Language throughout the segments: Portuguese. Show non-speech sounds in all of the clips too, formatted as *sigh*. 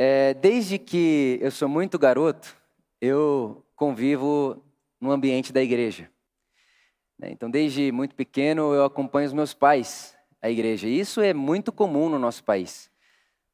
É, desde que eu sou muito garoto, eu convivo no ambiente da igreja. Né? Então, desde muito pequeno, eu acompanho os meus pais à igreja. E isso é muito comum no nosso país.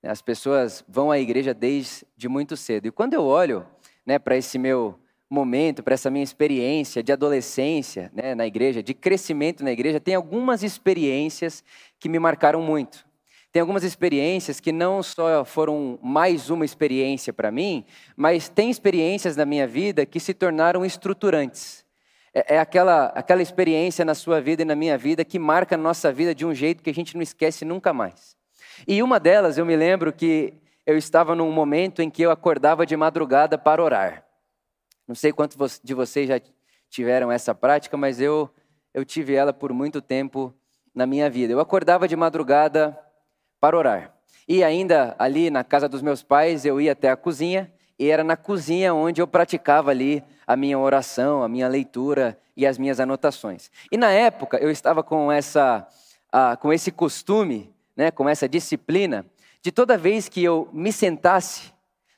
Né? As pessoas vão à igreja desde muito cedo. E quando eu olho né, para esse meu momento, para essa minha experiência de adolescência né, na igreja, de crescimento na igreja, tem algumas experiências que me marcaram muito. Tem algumas experiências que não só foram mais uma experiência para mim, mas tem experiências na minha vida que se tornaram estruturantes. É, é, aquela, aquela experiência na sua vida e na minha vida que marca a nossa vida de um jeito que a gente não esquece nunca mais. E uma delas, eu me lembro que eu estava num momento em que eu acordava de madrugada para orar. Não sei quantos de vocês já tiveram essa prática, mas eu, eu tive ela por muito tempo na minha vida. Eu acordava de madrugada para orar. E ainda ali na casa dos meus pais, eu ia até a cozinha, e era na cozinha onde eu praticava ali a minha oração, a minha leitura e as minhas anotações. E na época eu estava com essa, com esse costume, né, com essa disciplina, de toda vez que eu me sentasse,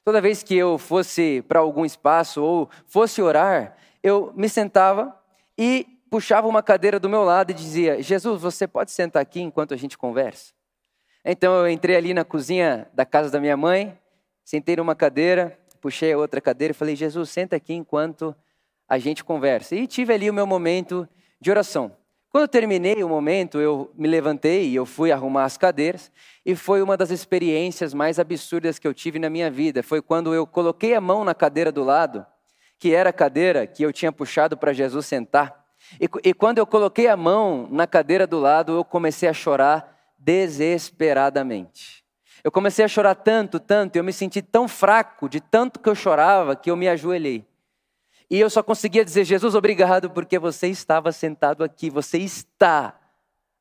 toda vez que eu fosse para algum espaço ou fosse orar, eu me sentava e puxava uma cadeira do meu lado e dizia: Jesus, você pode sentar aqui enquanto a gente conversa? Então eu entrei ali na cozinha da casa da minha mãe, sentei numa cadeira, puxei a outra cadeira e falei: Jesus, senta aqui enquanto a gente conversa. E tive ali o meu momento de oração. Quando eu terminei o momento, eu me levantei e eu fui arrumar as cadeiras, e foi uma das experiências mais absurdas que eu tive na minha vida. Foi quando eu coloquei a mão na cadeira do lado, que era a cadeira que eu tinha puxado para Jesus sentar. E, e quando eu coloquei a mão na cadeira do lado, eu comecei a chorar desesperadamente. Eu comecei a chorar tanto, tanto, eu me senti tão fraco de tanto que eu chorava que eu me ajoelhei. E eu só conseguia dizer: Jesus, obrigado, porque você estava sentado aqui, você está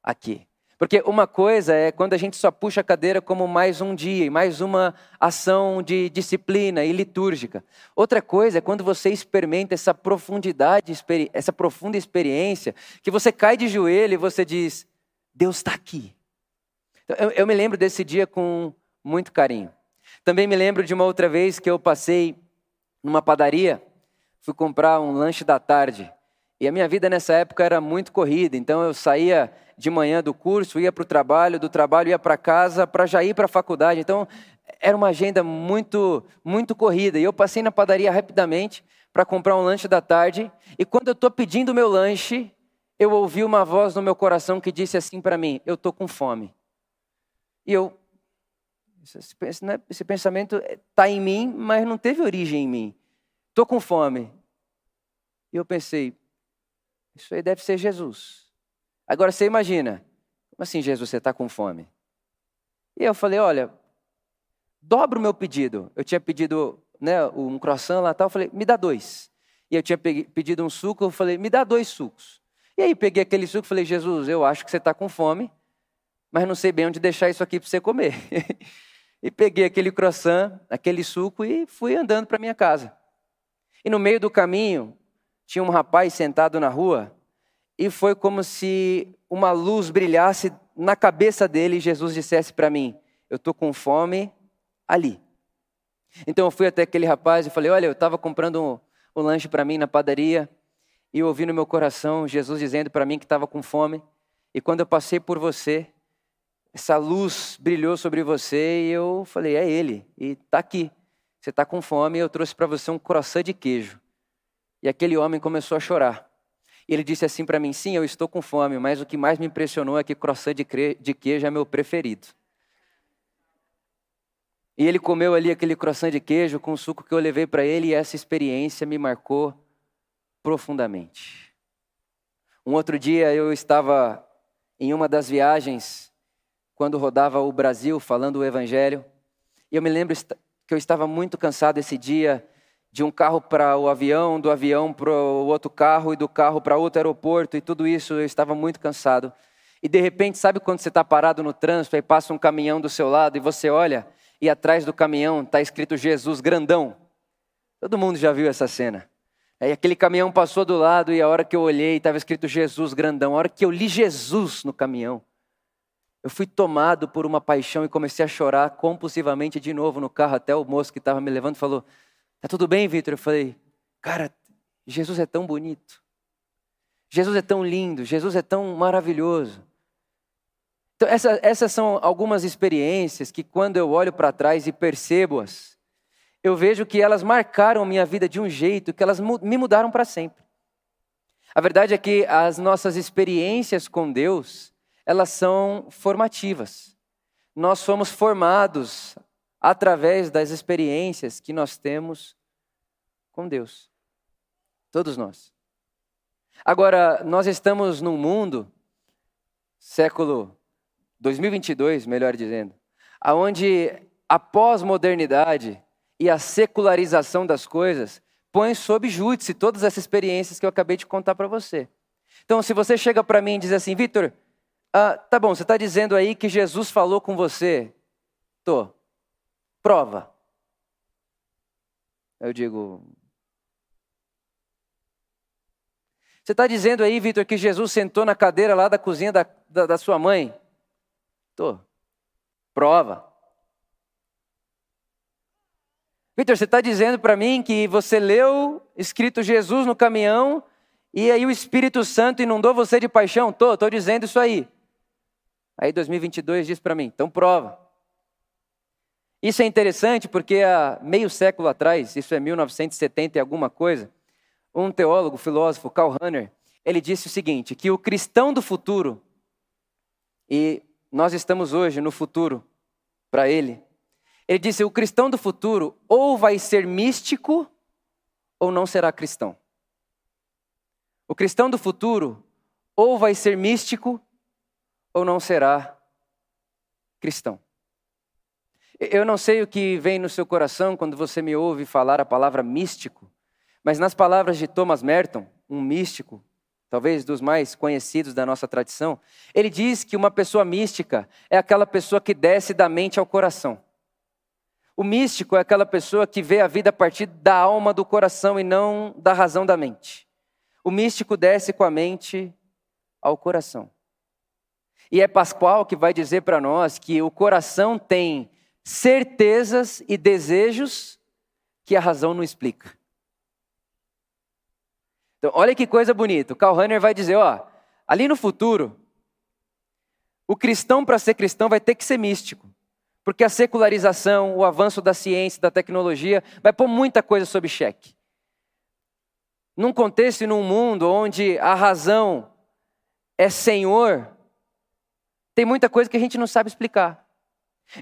aqui. Porque uma coisa é quando a gente só puxa a cadeira como mais um dia, mais uma ação de disciplina e litúrgica. Outra coisa é quando você experimenta essa profundidade, essa profunda experiência, que você cai de joelho e você diz: Deus está aqui. Então, eu, eu me lembro desse dia com muito carinho. Também me lembro de uma outra vez que eu passei numa padaria, fui comprar um lanche da tarde. E a minha vida nessa época era muito corrida, então eu saía de manhã do curso, ia para o trabalho, do trabalho ia para casa, para já ir para a faculdade. Então era uma agenda muito, muito corrida. E eu passei na padaria rapidamente para comprar um lanche da tarde. E quando eu estou pedindo meu lanche, eu ouvi uma voz no meu coração que disse assim para mim: Eu estou com fome. E eu, né, esse pensamento está em mim, mas não teve origem em mim. Estou com fome. E eu pensei, isso aí deve ser Jesus. Agora você imagina, como assim, Jesus, você está com fome? E eu falei, olha, dobra o meu pedido. Eu tinha pedido né, um croissant lá tal, eu falei, me dá dois. E eu tinha pedido um suco, eu falei, me dá dois sucos. E aí peguei aquele suco e falei, Jesus, eu acho que você está com fome mas não sei bem onde deixar isso aqui para você comer. *laughs* e peguei aquele croissant, aquele suco e fui andando para minha casa. E no meio do caminho tinha um rapaz sentado na rua e foi como se uma luz brilhasse na cabeça dele e Jesus dissesse para mim: Eu estou com fome ali. Então eu fui até aquele rapaz e falei: Olha, eu estava comprando um, um lanche para mim na padaria e eu ouvi no meu coração Jesus dizendo para mim que estava com fome. E quando eu passei por você, essa luz brilhou sobre você e eu falei, é ele, e está aqui. Você está com fome eu trouxe para você um croissant de queijo. E aquele homem começou a chorar. E ele disse assim para mim: Sim, eu estou com fome, mas o que mais me impressionou é que croissant de queijo é meu preferido. E ele comeu ali aquele croissant de queijo com o suco que eu levei para ele, e essa experiência me marcou profundamente. Um outro dia eu estava em uma das viagens quando rodava o Brasil falando o Evangelho. E eu me lembro que eu estava muito cansado esse dia de um carro para o avião, do avião para o outro carro e do carro para outro aeroporto e tudo isso, eu estava muito cansado. E de repente, sabe quando você está parado no trânsito e passa um caminhão do seu lado e você olha e atrás do caminhão está escrito Jesus grandão? Todo mundo já viu essa cena. Aí aquele caminhão passou do lado e a hora que eu olhei estava escrito Jesus grandão. A hora que eu li Jesus no caminhão, eu fui tomado por uma paixão e comecei a chorar compulsivamente de novo no carro. Até o moço que estava me levando falou: Tá tudo bem, Vitor? Eu falei: Cara, Jesus é tão bonito. Jesus é tão lindo. Jesus é tão maravilhoso. Então, essa, essas são algumas experiências que, quando eu olho para trás e percebo-as, eu vejo que elas marcaram minha vida de um jeito que elas me mudaram para sempre. A verdade é que as nossas experiências com Deus, elas são formativas. Nós somos formados através das experiências que nós temos com Deus. Todos nós. Agora, nós estamos num mundo, século 2022, melhor dizendo, aonde a pós-modernidade e a secularização das coisas põem sob júdice todas essas experiências que eu acabei de contar para você. Então, se você chega para mim e diz assim, Vitor, ah, tá bom, você está dizendo aí que Jesus falou com você. Tô. Prova. Eu digo. Você está dizendo aí, Vitor, que Jesus sentou na cadeira lá da cozinha da, da, da sua mãe? Tô. Prova. Vitor, você está dizendo para mim que você leu escrito Jesus no caminhão e aí o Espírito Santo inundou você de paixão? Tô, estou dizendo isso aí. Aí 2022 diz para mim, então prova. Isso é interessante porque há meio século atrás, isso é 1970 e alguma coisa, um teólogo, filósofo, Karl Rahner, ele disse o seguinte, que o cristão do futuro, e nós estamos hoje no futuro para ele, ele disse, o cristão do futuro ou vai ser místico ou não será cristão. O cristão do futuro ou vai ser místico ou não será cristão. Eu não sei o que vem no seu coração quando você me ouve falar a palavra místico, mas nas palavras de Thomas Merton, um místico, talvez dos mais conhecidos da nossa tradição, ele diz que uma pessoa mística é aquela pessoa que desce da mente ao coração. O místico é aquela pessoa que vê a vida a partir da alma do coração e não da razão da mente. O místico desce com a mente ao coração. E é Pascoal que vai dizer para nós que o coração tem certezas e desejos que a razão não explica. Então, olha que coisa bonita. O Karl Rahner vai dizer, ó, ali no futuro, o cristão para ser cristão vai ter que ser místico. Porque a secularização, o avanço da ciência, da tecnologia, vai pôr muita coisa sob cheque. Num contexto e num mundo onde a razão é senhor, tem muita coisa que a gente não sabe explicar.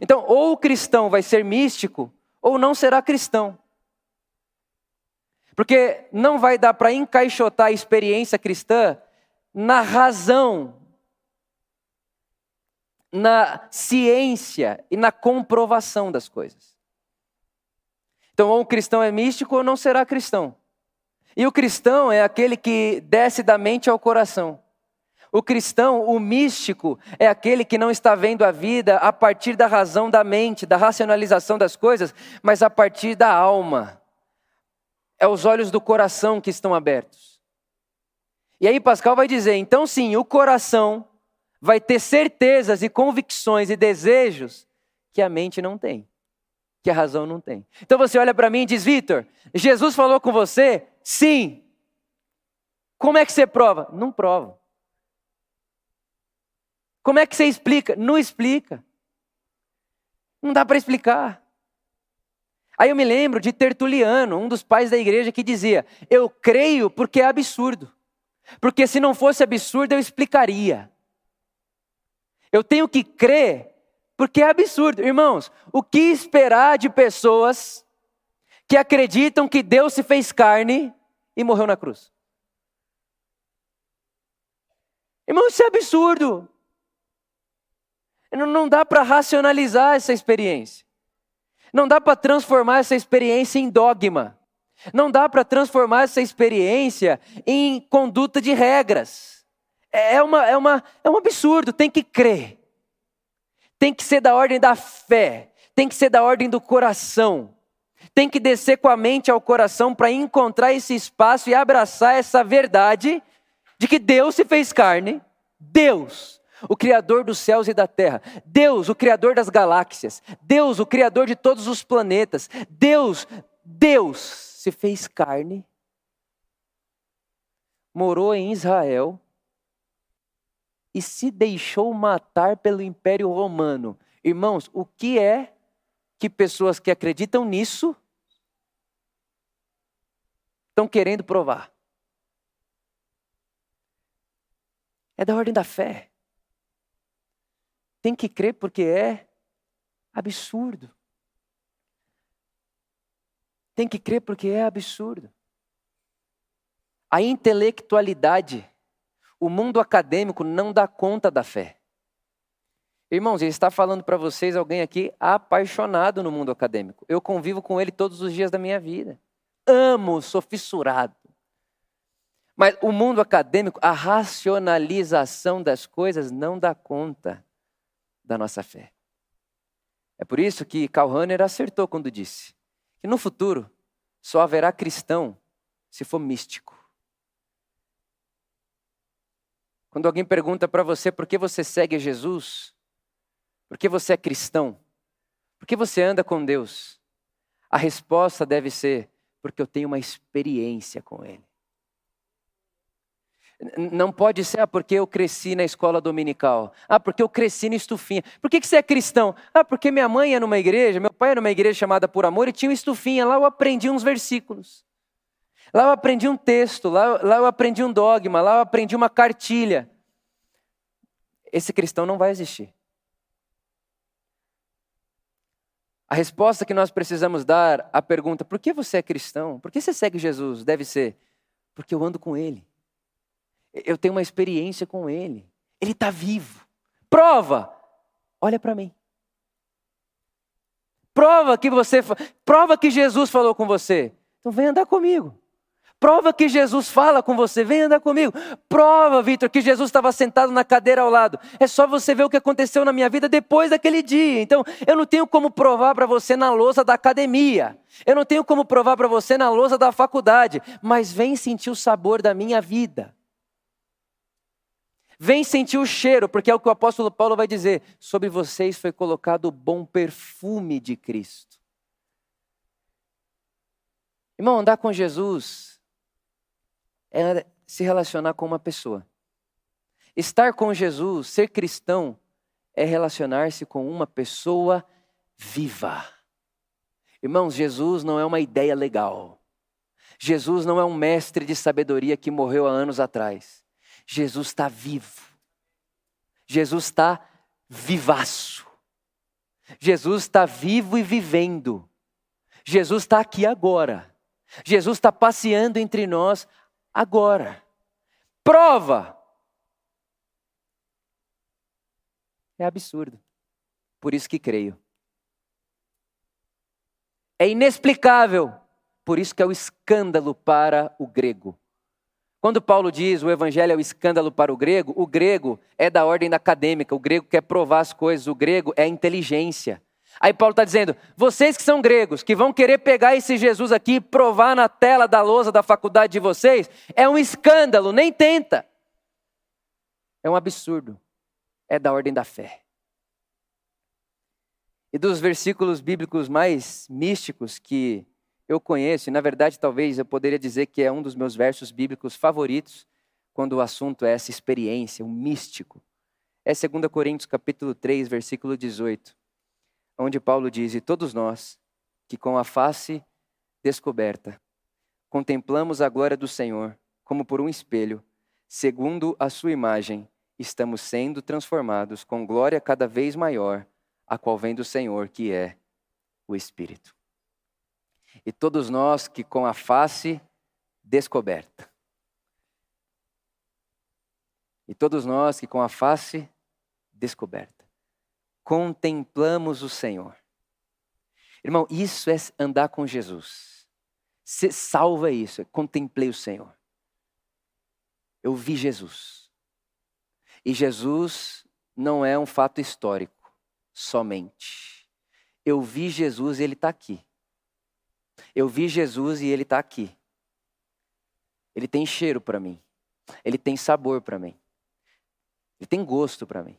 Então, ou o cristão vai ser místico, ou não será cristão. Porque não vai dar para encaixotar a experiência cristã na razão, na ciência e na comprovação das coisas. Então, ou o cristão é místico ou não será cristão. E o cristão é aquele que desce da mente ao coração. O cristão, o místico, é aquele que não está vendo a vida a partir da razão da mente, da racionalização das coisas, mas a partir da alma. É os olhos do coração que estão abertos. E aí Pascal vai dizer: então, sim, o coração vai ter certezas e convicções e desejos que a mente não tem, que a razão não tem. Então você olha para mim e diz: Vitor, Jesus falou com você? Sim. Como é que você prova? Não prova. Como é que você explica? Não explica. Não dá para explicar. Aí eu me lembro de Tertuliano, um dos pais da igreja, que dizia: Eu creio porque é absurdo. Porque se não fosse absurdo, eu explicaria. Eu tenho que crer porque é absurdo. Irmãos, o que esperar de pessoas que acreditam que Deus se fez carne e morreu na cruz? Irmãos, isso é absurdo. Não dá para racionalizar essa experiência. Não dá para transformar essa experiência em dogma. Não dá para transformar essa experiência em conduta de regras. É, é, uma, é, uma, é um absurdo, tem que crer. Tem que ser da ordem da fé. Tem que ser da ordem do coração. Tem que descer com a mente ao coração para encontrar esse espaço e abraçar essa verdade de que Deus se fez carne. Deus o Criador dos céus e da terra, Deus, o Criador das galáxias, Deus, o Criador de todos os planetas, Deus, Deus se fez carne, morou em Israel e se deixou matar pelo Império Romano. Irmãos, o que é que pessoas que acreditam nisso estão querendo provar? É da ordem da fé. Tem que crer porque é absurdo. Tem que crer porque é absurdo. A intelectualidade, o mundo acadêmico não dá conta da fé. Irmãos, ele está falando para vocês alguém aqui apaixonado no mundo acadêmico. Eu convivo com ele todos os dias da minha vida. Amo, sou fissurado. Mas o mundo acadêmico, a racionalização das coisas não dá conta da nossa fé. É por isso que Karl Rahner acertou quando disse que no futuro só haverá cristão se for místico. Quando alguém pergunta para você por que você segue Jesus, por que você é cristão, por que você anda com Deus, a resposta deve ser: porque eu tenho uma experiência com Ele. Não pode ser, ah, porque eu cresci na escola dominical. Ah, porque eu cresci na estufinha. Por que, que você é cristão? Ah, porque minha mãe ia numa igreja, meu pai ia numa igreja chamada Por Amor e tinha uma estufinha. Lá eu aprendi uns versículos. Lá eu aprendi um texto, lá, lá eu aprendi um dogma, lá eu aprendi uma cartilha. Esse cristão não vai existir. A resposta que nós precisamos dar à pergunta: por que você é cristão? Por que você segue Jesus? Deve ser: porque eu ando com Ele. Eu tenho uma experiência com Ele. Ele está vivo. Prova! Olha para mim. Prova que você, prova que Jesus falou com você. Então vem andar comigo. Prova que Jesus fala com você, vem andar comigo. Prova, Vitor, que Jesus estava sentado na cadeira ao lado. É só você ver o que aconteceu na minha vida depois daquele dia. Então, eu não tenho como provar para você na lousa da academia. Eu não tenho como provar para você na lousa da faculdade. Mas vem sentir o sabor da minha vida. Vem sentir o cheiro, porque é o que o apóstolo Paulo vai dizer: sobre vocês foi colocado o bom perfume de Cristo. Irmão, andar com Jesus é se relacionar com uma pessoa. Estar com Jesus, ser cristão, é relacionar-se com uma pessoa viva. Irmãos, Jesus não é uma ideia legal. Jesus não é um mestre de sabedoria que morreu há anos atrás. Jesus está vivo. Jesus está vivaço. Jesus está vivo e vivendo. Jesus está aqui agora. Jesus está passeando entre nós agora. Prova! É absurdo. Por isso que creio. É inexplicável. Por isso que é o escândalo para o grego. Quando Paulo diz o evangelho é o escândalo para o grego, o grego é da ordem acadêmica, o grego quer provar as coisas, o grego é inteligência. Aí Paulo está dizendo: vocês que são gregos, que vão querer pegar esse Jesus aqui e provar na tela da lousa da faculdade de vocês, é um escândalo, nem tenta. É um absurdo. É da ordem da fé. E dos versículos bíblicos mais místicos que eu conheço, e na verdade talvez eu poderia dizer que é um dos meus versos bíblicos favoritos, quando o assunto é essa experiência, o místico. É 2 Coríntios capítulo 3, versículo 18, onde Paulo diz: "E todos nós, que com a face descoberta, contemplamos a glória do Senhor, como por um espelho, segundo a sua imagem, estamos sendo transformados com glória cada vez maior, a qual vem do Senhor, que é o Espírito." E todos nós que com a face descoberta. E todos nós que com a face descoberta contemplamos o Senhor. Irmão, isso é andar com Jesus. Se salva isso, é contemplei o Senhor. Eu vi Jesus. E Jesus não é um fato histórico somente. Eu vi Jesus e ele está aqui. Eu vi Jesus e ele está aqui. Ele tem cheiro para mim. Ele tem sabor para mim. Ele tem gosto para mim.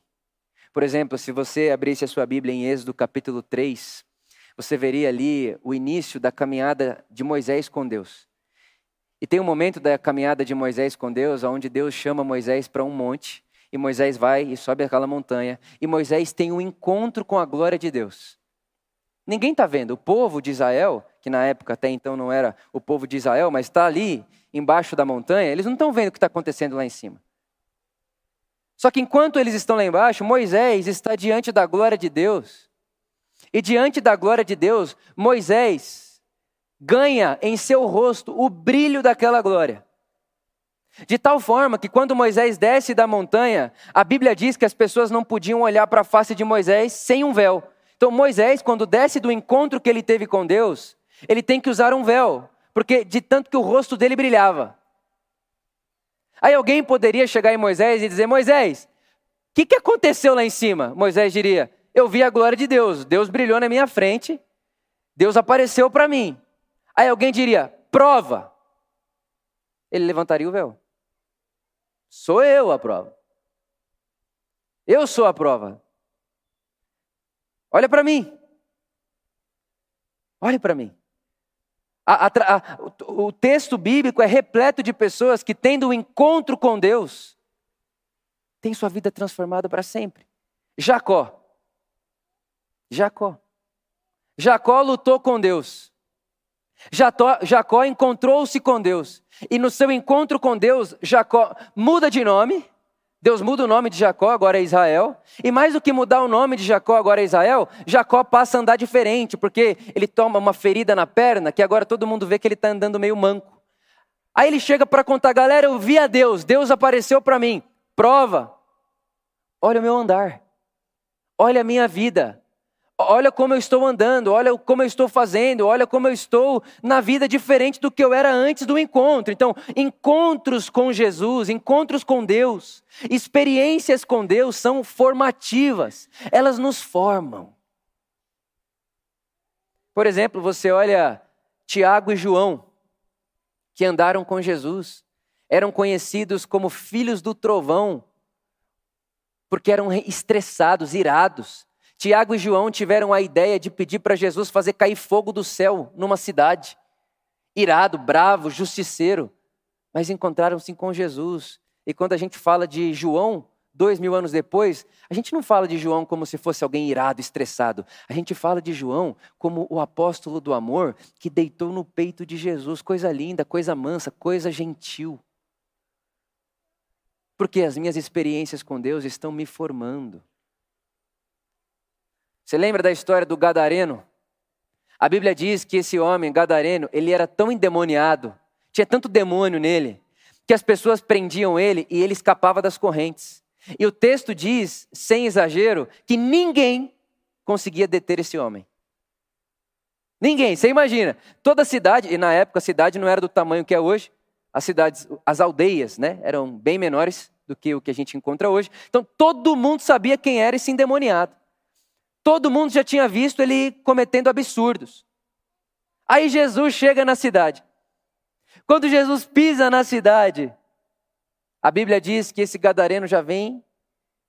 Por exemplo, se você abrisse a sua Bíblia em Êxodo capítulo 3, você veria ali o início da caminhada de Moisés com Deus. E tem um momento da caminhada de Moisés com Deus, onde Deus chama Moisés para um monte, e Moisés vai e sobe aquela montanha, e Moisés tem um encontro com a glória de Deus. Ninguém está vendo. O povo de Israel, que na época até então não era o povo de Israel, mas está ali embaixo da montanha, eles não estão vendo o que está acontecendo lá em cima. Só que enquanto eles estão lá embaixo, Moisés está diante da glória de Deus. E diante da glória de Deus, Moisés ganha em seu rosto o brilho daquela glória. De tal forma que quando Moisés desce da montanha, a Bíblia diz que as pessoas não podiam olhar para a face de Moisés sem um véu. Então Moisés, quando desce do encontro que ele teve com Deus, ele tem que usar um véu, porque de tanto que o rosto dele brilhava. Aí alguém poderia chegar em Moisés e dizer: Moisés, o que, que aconteceu lá em cima? Moisés diria: Eu vi a glória de Deus, Deus brilhou na minha frente, Deus apareceu para mim. Aí alguém diria: Prova. Ele levantaria o véu. Sou eu a prova. Eu sou a prova. Olha para mim. Olha para mim. A, a, a, o, texto bíblico é repleto de pessoas que, tendo um encontro com Deus, têm sua vida transformada para sempre. Jacó. Jacó. Jacó lutou com Deus. Jacó encontrou-se com Deus. E no seu encontro com Deus, Jacó muda de nome Deus muda o nome de Jacó, agora é Israel. E mais do que mudar o nome de Jacó, agora é Israel, Jacó passa a andar diferente, porque ele toma uma ferida na perna, que agora todo mundo vê que ele está andando meio manco. Aí ele chega para contar, galera, eu vi a Deus, Deus apareceu para mim. Prova. Olha o meu andar. Olha a minha vida. Olha como eu estou andando, olha como eu estou fazendo, olha como eu estou na vida diferente do que eu era antes do encontro. Então, encontros com Jesus, encontros com Deus, experiências com Deus são formativas, elas nos formam. Por exemplo, você olha Tiago e João, que andaram com Jesus, eram conhecidos como filhos do trovão, porque eram estressados, irados Tiago e João tiveram a ideia de pedir para Jesus fazer cair fogo do céu numa cidade. Irado, bravo, justiceiro. Mas encontraram-se com Jesus. E quando a gente fala de João, dois mil anos depois, a gente não fala de João como se fosse alguém irado, estressado. A gente fala de João como o apóstolo do amor que deitou no peito de Jesus. Coisa linda, coisa mansa, coisa gentil. Porque as minhas experiências com Deus estão me formando. Você lembra da história do Gadareno? A Bíblia diz que esse homem, Gadareno, ele era tão endemoniado, tinha tanto demônio nele, que as pessoas prendiam ele e ele escapava das correntes. E o texto diz, sem exagero, que ninguém conseguia deter esse homem. Ninguém, você imagina, toda a cidade, e na época a cidade não era do tamanho que é hoje, as cidades, as aldeias, né, eram bem menores do que o que a gente encontra hoje. Então todo mundo sabia quem era esse endemoniado. Todo mundo já tinha visto ele cometendo absurdos. Aí Jesus chega na cidade. Quando Jesus pisa na cidade, a Bíblia diz que esse gadareno já vem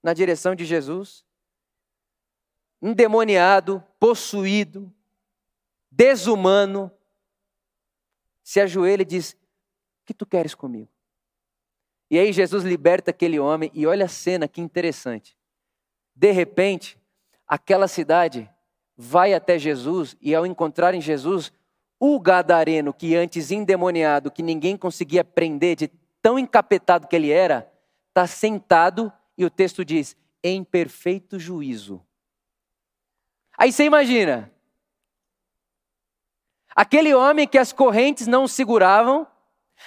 na direção de Jesus, endemoniado, possuído, desumano, se ajoelha e diz: O que tu queres comigo? E aí Jesus liberta aquele homem, e olha a cena que interessante. De repente, aquela cidade vai até Jesus e, ao encontrar em Jesus, o gadareno, que antes endemoniado, que ninguém conseguia prender, de tão encapetado que ele era, está sentado e o texto diz: em perfeito juízo. Aí você imagina, aquele homem que as correntes não seguravam,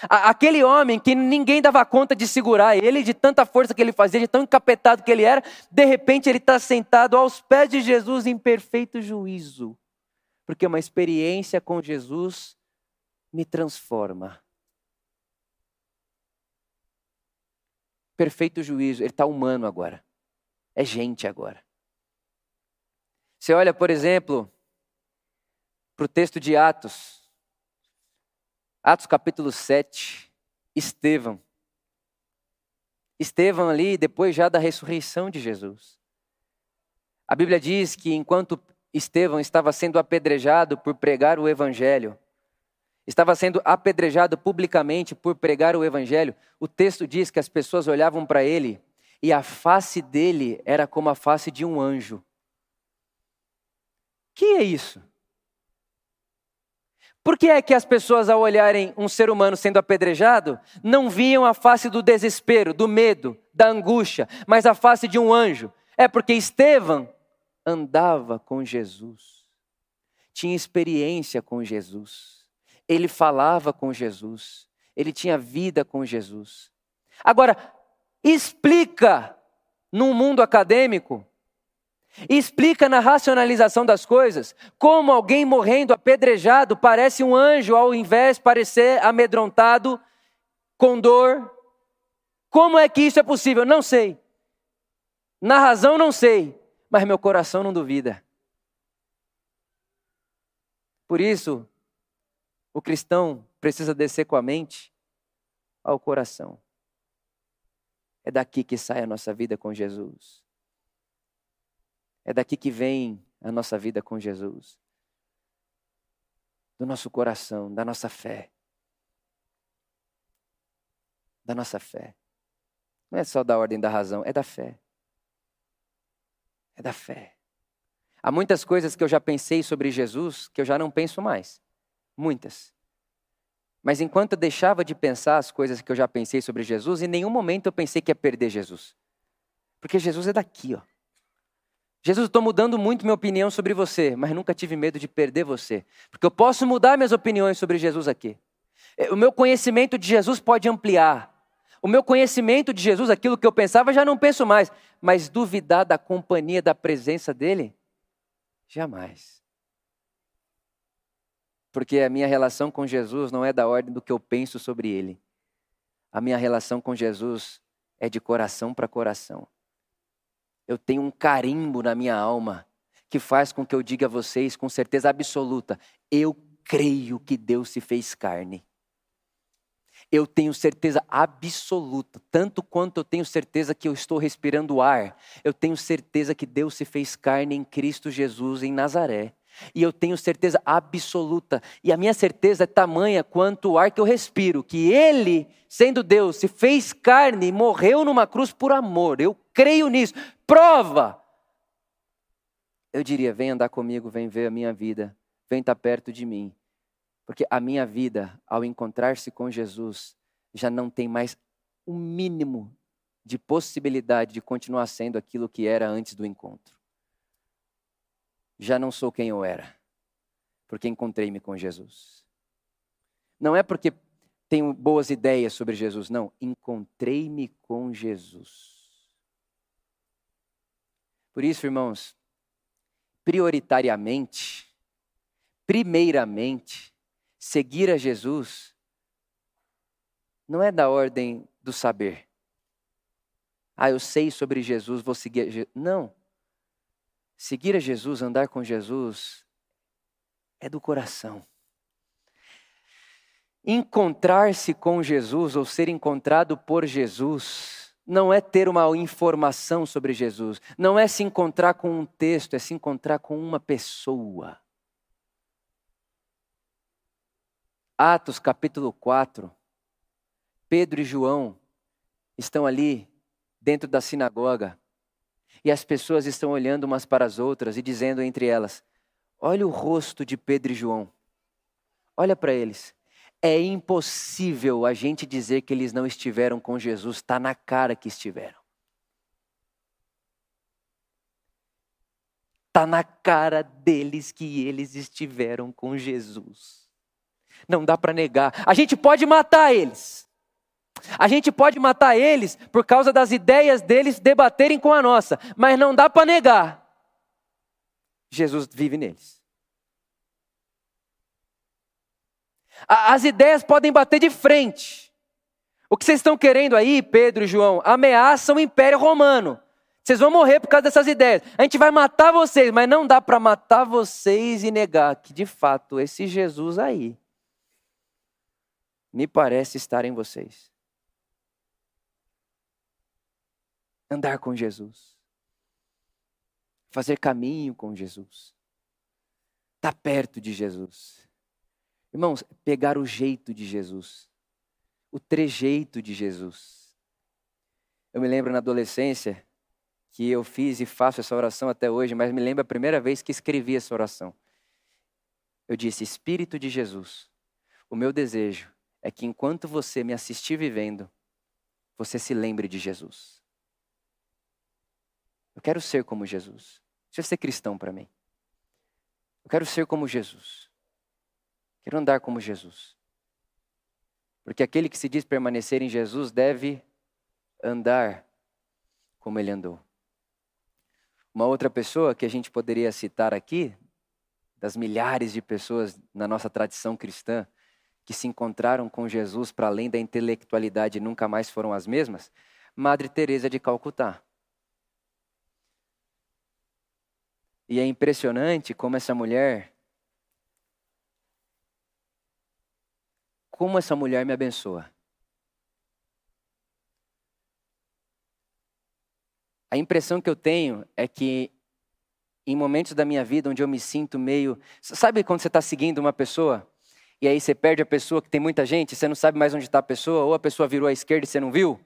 Aquele homem que ninguém dava conta de segurar ele, de tanta força que ele fazia, de tão encapetado que ele era, de repente ele está sentado aos pés de Jesus em perfeito juízo. Porque uma experiência com Jesus me transforma. Perfeito juízo, ele está humano agora. É gente agora. Você olha, por exemplo, para o texto de Atos, Atos capítulo 7, Estevão. Estevão ali, depois já da ressurreição de Jesus. A Bíblia diz que enquanto Estevão estava sendo apedrejado por pregar o evangelho, estava sendo apedrejado publicamente por pregar o evangelho, o texto diz que as pessoas olhavam para ele e a face dele era como a face de um anjo. Que é isso? Por que é que as pessoas, ao olharem um ser humano sendo apedrejado, não viam a face do desespero, do medo, da angústia, mas a face de um anjo? É porque Estevão andava com Jesus, tinha experiência com Jesus, ele falava com Jesus, ele tinha vida com Jesus. Agora, explica num mundo acadêmico e explica na racionalização das coisas como alguém morrendo apedrejado parece um anjo ao invés de parecer amedrontado, com dor. Como é que isso é possível? Não sei. Na razão, não sei, mas meu coração não duvida. Por isso, o cristão precisa descer com a mente ao coração. É daqui que sai a nossa vida com Jesus. É daqui que vem a nossa vida com Jesus. Do nosso coração, da nossa fé. Da nossa fé. Não é só da ordem da razão, é da fé. É da fé. Há muitas coisas que eu já pensei sobre Jesus que eu já não penso mais. Muitas. Mas enquanto eu deixava de pensar as coisas que eu já pensei sobre Jesus, em nenhum momento eu pensei que ia perder Jesus. Porque Jesus é daqui, ó. Jesus, estou mudando muito minha opinião sobre você, mas nunca tive medo de perder você. Porque eu posso mudar minhas opiniões sobre Jesus aqui. É, o meu conhecimento de Jesus pode ampliar. O meu conhecimento de Jesus, aquilo que eu pensava, já não penso mais. Mas duvidar da companhia, da presença dele? Jamais. Porque a minha relação com Jesus não é da ordem do que eu penso sobre ele. A minha relação com Jesus é de coração para coração eu tenho um carimbo na minha alma que faz com que eu diga a vocês com certeza absoluta: eu creio que Deus se fez carne. Eu tenho certeza absoluta, tanto quanto eu tenho certeza que eu estou respirando ar, eu tenho certeza que Deus se fez carne em Cristo Jesus em Nazaré. E eu tenho certeza absoluta, e a minha certeza é tamanha quanto o ar que eu respiro, que Ele, sendo Deus, se fez carne e morreu numa cruz por amor. Eu creio nisso. Prova! Eu diria: vem andar comigo, vem ver a minha vida, vem estar perto de mim. Porque a minha vida, ao encontrar-se com Jesus, já não tem mais o um mínimo de possibilidade de continuar sendo aquilo que era antes do encontro já não sou quem eu era, porque encontrei-me com Jesus. Não é porque tenho boas ideias sobre Jesus, não. Encontrei-me com Jesus. Por isso, irmãos, prioritariamente, primeiramente, seguir a Jesus não é da ordem do saber. Ah, eu sei sobre Jesus, vou seguir. Não. Seguir a Jesus, andar com Jesus, é do coração. Encontrar-se com Jesus ou ser encontrado por Jesus não é ter uma informação sobre Jesus, não é se encontrar com um texto, é se encontrar com uma pessoa. Atos capítulo 4, Pedro e João estão ali dentro da sinagoga e as pessoas estão olhando umas para as outras e dizendo entre elas: Olha o rosto de Pedro e João. Olha para eles. É impossível a gente dizer que eles não estiveram com Jesus, está na cara que estiveram. Está na cara deles que eles estiveram com Jesus. Não dá para negar. A gente pode matar eles. A gente pode matar eles por causa das ideias deles debaterem com a nossa, mas não dá para negar. Jesus vive neles. As ideias podem bater de frente. O que vocês estão querendo aí, Pedro e João, ameaçam o Império Romano. Vocês vão morrer por causa dessas ideias. A gente vai matar vocês, mas não dá para matar vocês e negar que, de fato, esse Jesus aí me parece estar em vocês. Andar com Jesus, fazer caminho com Jesus, estar tá perto de Jesus. Irmãos, pegar o jeito de Jesus, o trejeito de Jesus. Eu me lembro na adolescência que eu fiz e faço essa oração até hoje, mas me lembro a primeira vez que escrevi essa oração. Eu disse: Espírito de Jesus, o meu desejo é que enquanto você me assistir vivendo, você se lembre de Jesus. Eu quero ser como Jesus. Isso é ser cristão para mim. Eu quero ser como Jesus. Quero andar como Jesus. Porque aquele que se diz permanecer em Jesus deve andar como ele andou. Uma outra pessoa que a gente poderia citar aqui, das milhares de pessoas na nossa tradição cristã que se encontraram com Jesus para além da intelectualidade e nunca mais foram as mesmas, Madre Teresa de Calcutá. E é impressionante como essa mulher como essa mulher me abençoa. A impressão que eu tenho é que em momentos da minha vida onde eu me sinto meio. Sabe quando você está seguindo uma pessoa e aí você perde a pessoa que tem muita gente, você não sabe mais onde está a pessoa, ou a pessoa virou à esquerda e você não viu?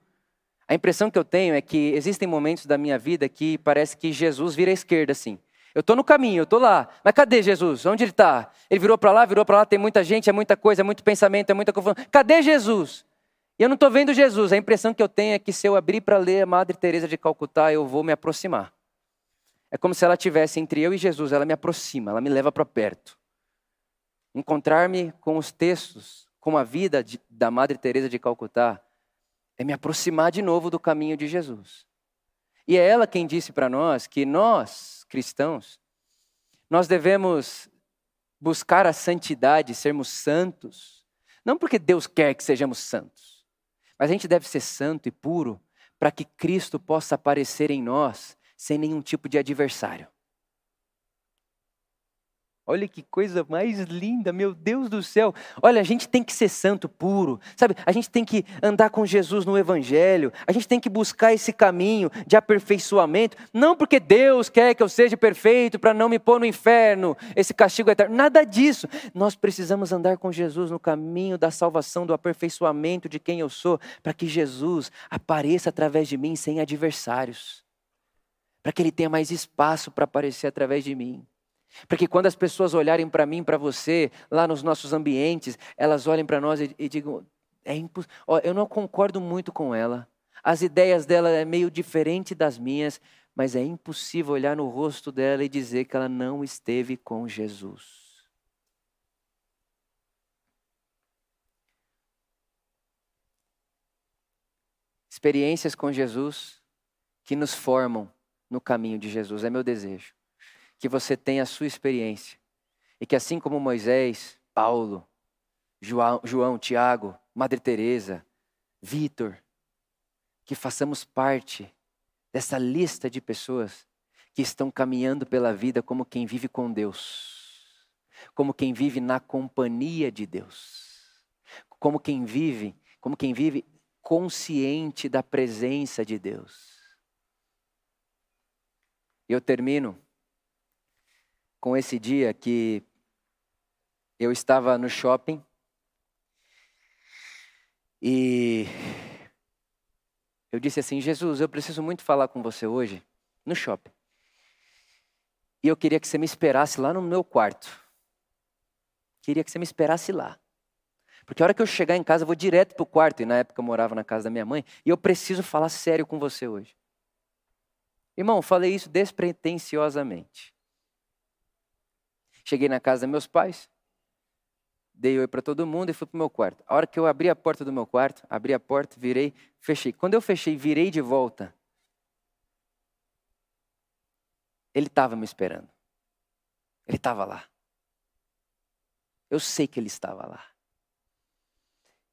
A impressão que eu tenho é que existem momentos da minha vida que parece que Jesus vira à esquerda assim. Eu estou no caminho, eu estou lá. Mas cadê Jesus? Onde ele está? Ele virou para lá, virou para lá, tem muita gente, é muita coisa, é muito pensamento, é muita confusão. Cadê Jesus? E eu não estou vendo Jesus. A impressão que eu tenho é que se eu abrir para ler a Madre Teresa de Calcutá, eu vou me aproximar. É como se ela tivesse entre eu e Jesus, ela me aproxima, ela me leva para perto. Encontrar-me com os textos, com a vida de, da Madre Teresa de Calcutá, é me aproximar de novo do caminho de Jesus. E é ela quem disse para nós que nós, cristãos, nós devemos buscar a santidade, sermos santos, não porque Deus quer que sejamos santos, mas a gente deve ser santo e puro para que Cristo possa aparecer em nós sem nenhum tipo de adversário. Olha que coisa mais linda, meu Deus do céu. Olha, a gente tem que ser santo, puro, sabe? A gente tem que andar com Jesus no Evangelho, a gente tem que buscar esse caminho de aperfeiçoamento, não porque Deus quer que eu seja perfeito para não me pôr no inferno, esse castigo eterno, nada disso. Nós precisamos andar com Jesus no caminho da salvação, do aperfeiçoamento de quem eu sou, para que Jesus apareça através de mim sem adversários, para que Ele tenha mais espaço para aparecer através de mim. Para que quando as pessoas olharem para mim, para você, lá nos nossos ambientes, elas olhem para nós e, e digam: é impossível. Eu não concordo muito com ela. As ideias dela é meio diferente das minhas, mas é impossível olhar no rosto dela e dizer que ela não esteve com Jesus. Experiências com Jesus que nos formam no caminho de Jesus, é meu desejo que você tenha a sua experiência. E que assim como Moisés, Paulo, João, João Tiago, Madre Teresa, Vitor, que façamos parte dessa lista de pessoas que estão caminhando pela vida como quem vive com Deus, como quem vive na companhia de Deus, como quem vive, como quem vive consciente da presença de Deus. Eu termino com esse dia que eu estava no shopping e eu disse assim: Jesus, eu preciso muito falar com você hoje no shopping. E eu queria que você me esperasse lá no meu quarto. Queria que você me esperasse lá. Porque a hora que eu chegar em casa, eu vou direto para o quarto. E na época eu morava na casa da minha mãe. E eu preciso falar sério com você hoje. Irmão, falei isso despretensiosamente. Cheguei na casa dos meus pais, dei oi para todo mundo e fui para o meu quarto. A hora que eu abri a porta do meu quarto, abri a porta, virei, fechei. Quando eu fechei, virei de volta. Ele estava me esperando. Ele estava lá. Eu sei que ele estava lá.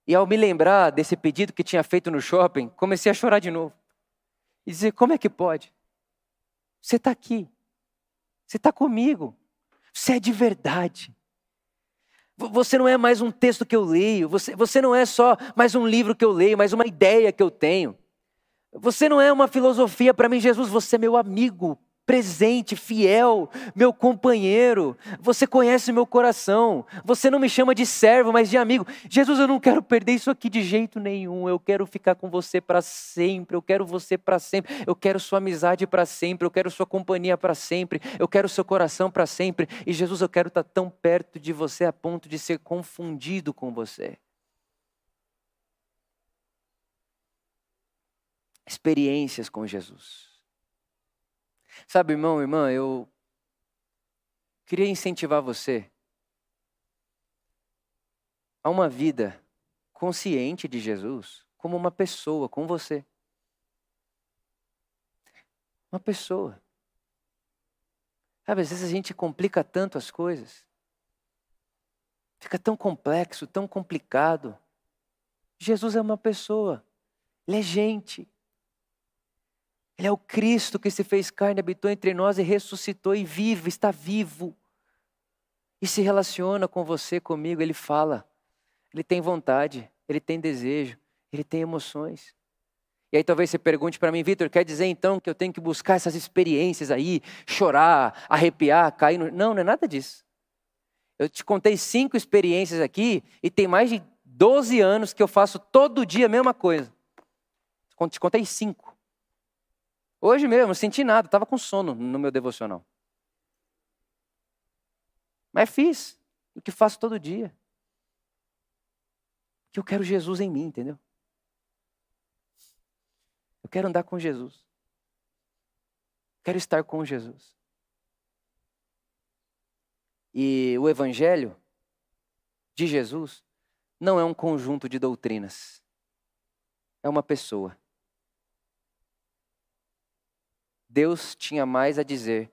E ao me lembrar desse pedido que tinha feito no shopping, comecei a chorar de novo. E dizer: como é que pode? Você está aqui. Você está comigo. Você é de verdade. Você não é mais um texto que eu leio, você, você não é só mais um livro que eu leio, mais uma ideia que eu tenho. Você não é uma filosofia para mim, Jesus, você é meu amigo, presente, fiel, meu companheiro. Você conhece meu coração. Você não me chama de servo, mas de amigo. Jesus, eu não quero perder isso aqui de jeito nenhum. Eu quero ficar com você para sempre. Eu quero você para sempre. Eu quero sua amizade para sempre. Eu quero sua companhia para sempre. Eu quero seu coração para sempre. E Jesus, eu quero estar tá tão perto de você a ponto de ser confundido com você. Experiências com Jesus. Sabe, irmão, irmã, eu queria incentivar você a uma vida consciente de Jesus como uma pessoa, com você. Uma pessoa. Sabe, às vezes a gente complica tanto as coisas. Fica tão complexo, tão complicado. Jesus é uma pessoa. Ele é gente. Ele é o Cristo que se fez carne, habitou entre nós e ressuscitou e vive, está vivo. E se relaciona com você, comigo, ele fala. Ele tem vontade, ele tem desejo, ele tem emoções. E aí talvez você pergunte para mim, Vitor, quer dizer então que eu tenho que buscar essas experiências aí, chorar, arrepiar, cair no... Não, não é nada disso. Eu te contei cinco experiências aqui e tem mais de 12 anos que eu faço todo dia a mesma coisa. Te contei cinco. Hoje mesmo, não senti nada, estava com sono no meu devocional. Mas fiz o que faço todo dia. Que eu quero Jesus em mim, entendeu? Eu quero andar com Jesus. Quero estar com Jesus. E o Evangelho de Jesus não é um conjunto de doutrinas, é uma pessoa. Deus tinha mais a dizer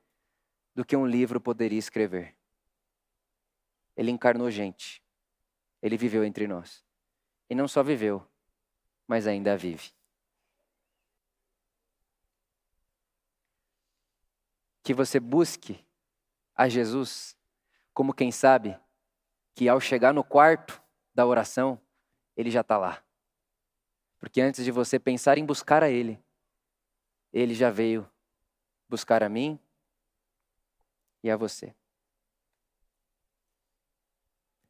do que um livro poderia escrever. Ele encarnou gente. Ele viveu entre nós. E não só viveu, mas ainda vive. Que você busque a Jesus como quem sabe que ao chegar no quarto da oração, ele já está lá. Porque antes de você pensar em buscar a Ele, Ele já veio buscar a mim e a você.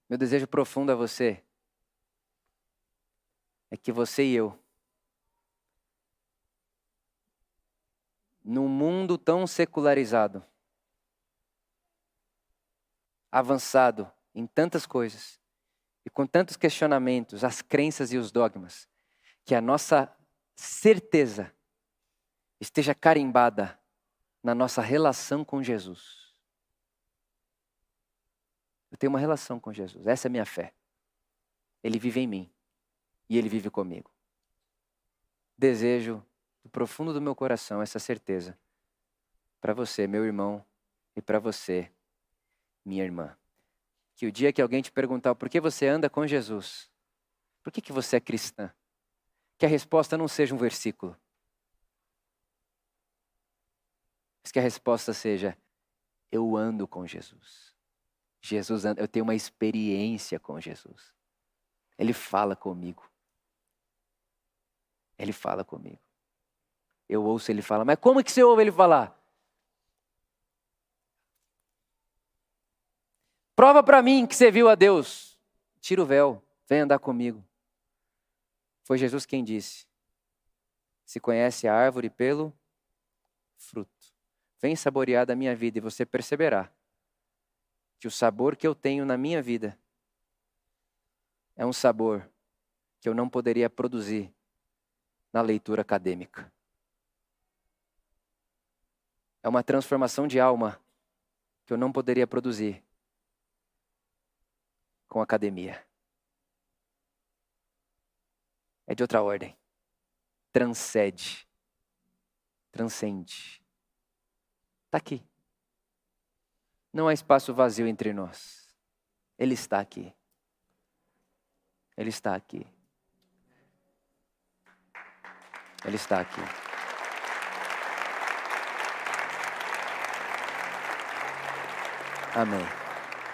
Meu desejo profundo a você é que você e eu, num mundo tão secularizado, avançado em tantas coisas e com tantos questionamentos, as crenças e os dogmas, que a nossa certeza esteja carimbada na nossa relação com Jesus. Eu tenho uma relação com Jesus, essa é a minha fé. Ele vive em mim e ele vive comigo. Desejo do profundo do meu coração essa certeza para você, meu irmão, e para você, minha irmã. Que o dia que alguém te perguntar por que você anda com Jesus, por que, que você é cristã, que a resposta não seja um versículo, Mas que a resposta seja: eu ando com Jesus. Jesus anda, eu tenho uma experiência com Jesus. Ele fala comigo. Ele fala comigo. Eu ouço ele falar, mas como que você ouve ele falar? Prova para mim que você viu a Deus. Tira o véu, vem andar comigo. Foi Jesus quem disse: Se conhece a árvore pelo fruto. Vem saborear da minha vida e você perceberá que o sabor que eu tenho na minha vida é um sabor que eu não poderia produzir na leitura acadêmica. É uma transformação de alma que eu não poderia produzir com academia. É de outra ordem. Transcende. Transcende. Está aqui. Não há espaço vazio entre nós. Ele está aqui. Ele está aqui. Ele está aqui. Amém.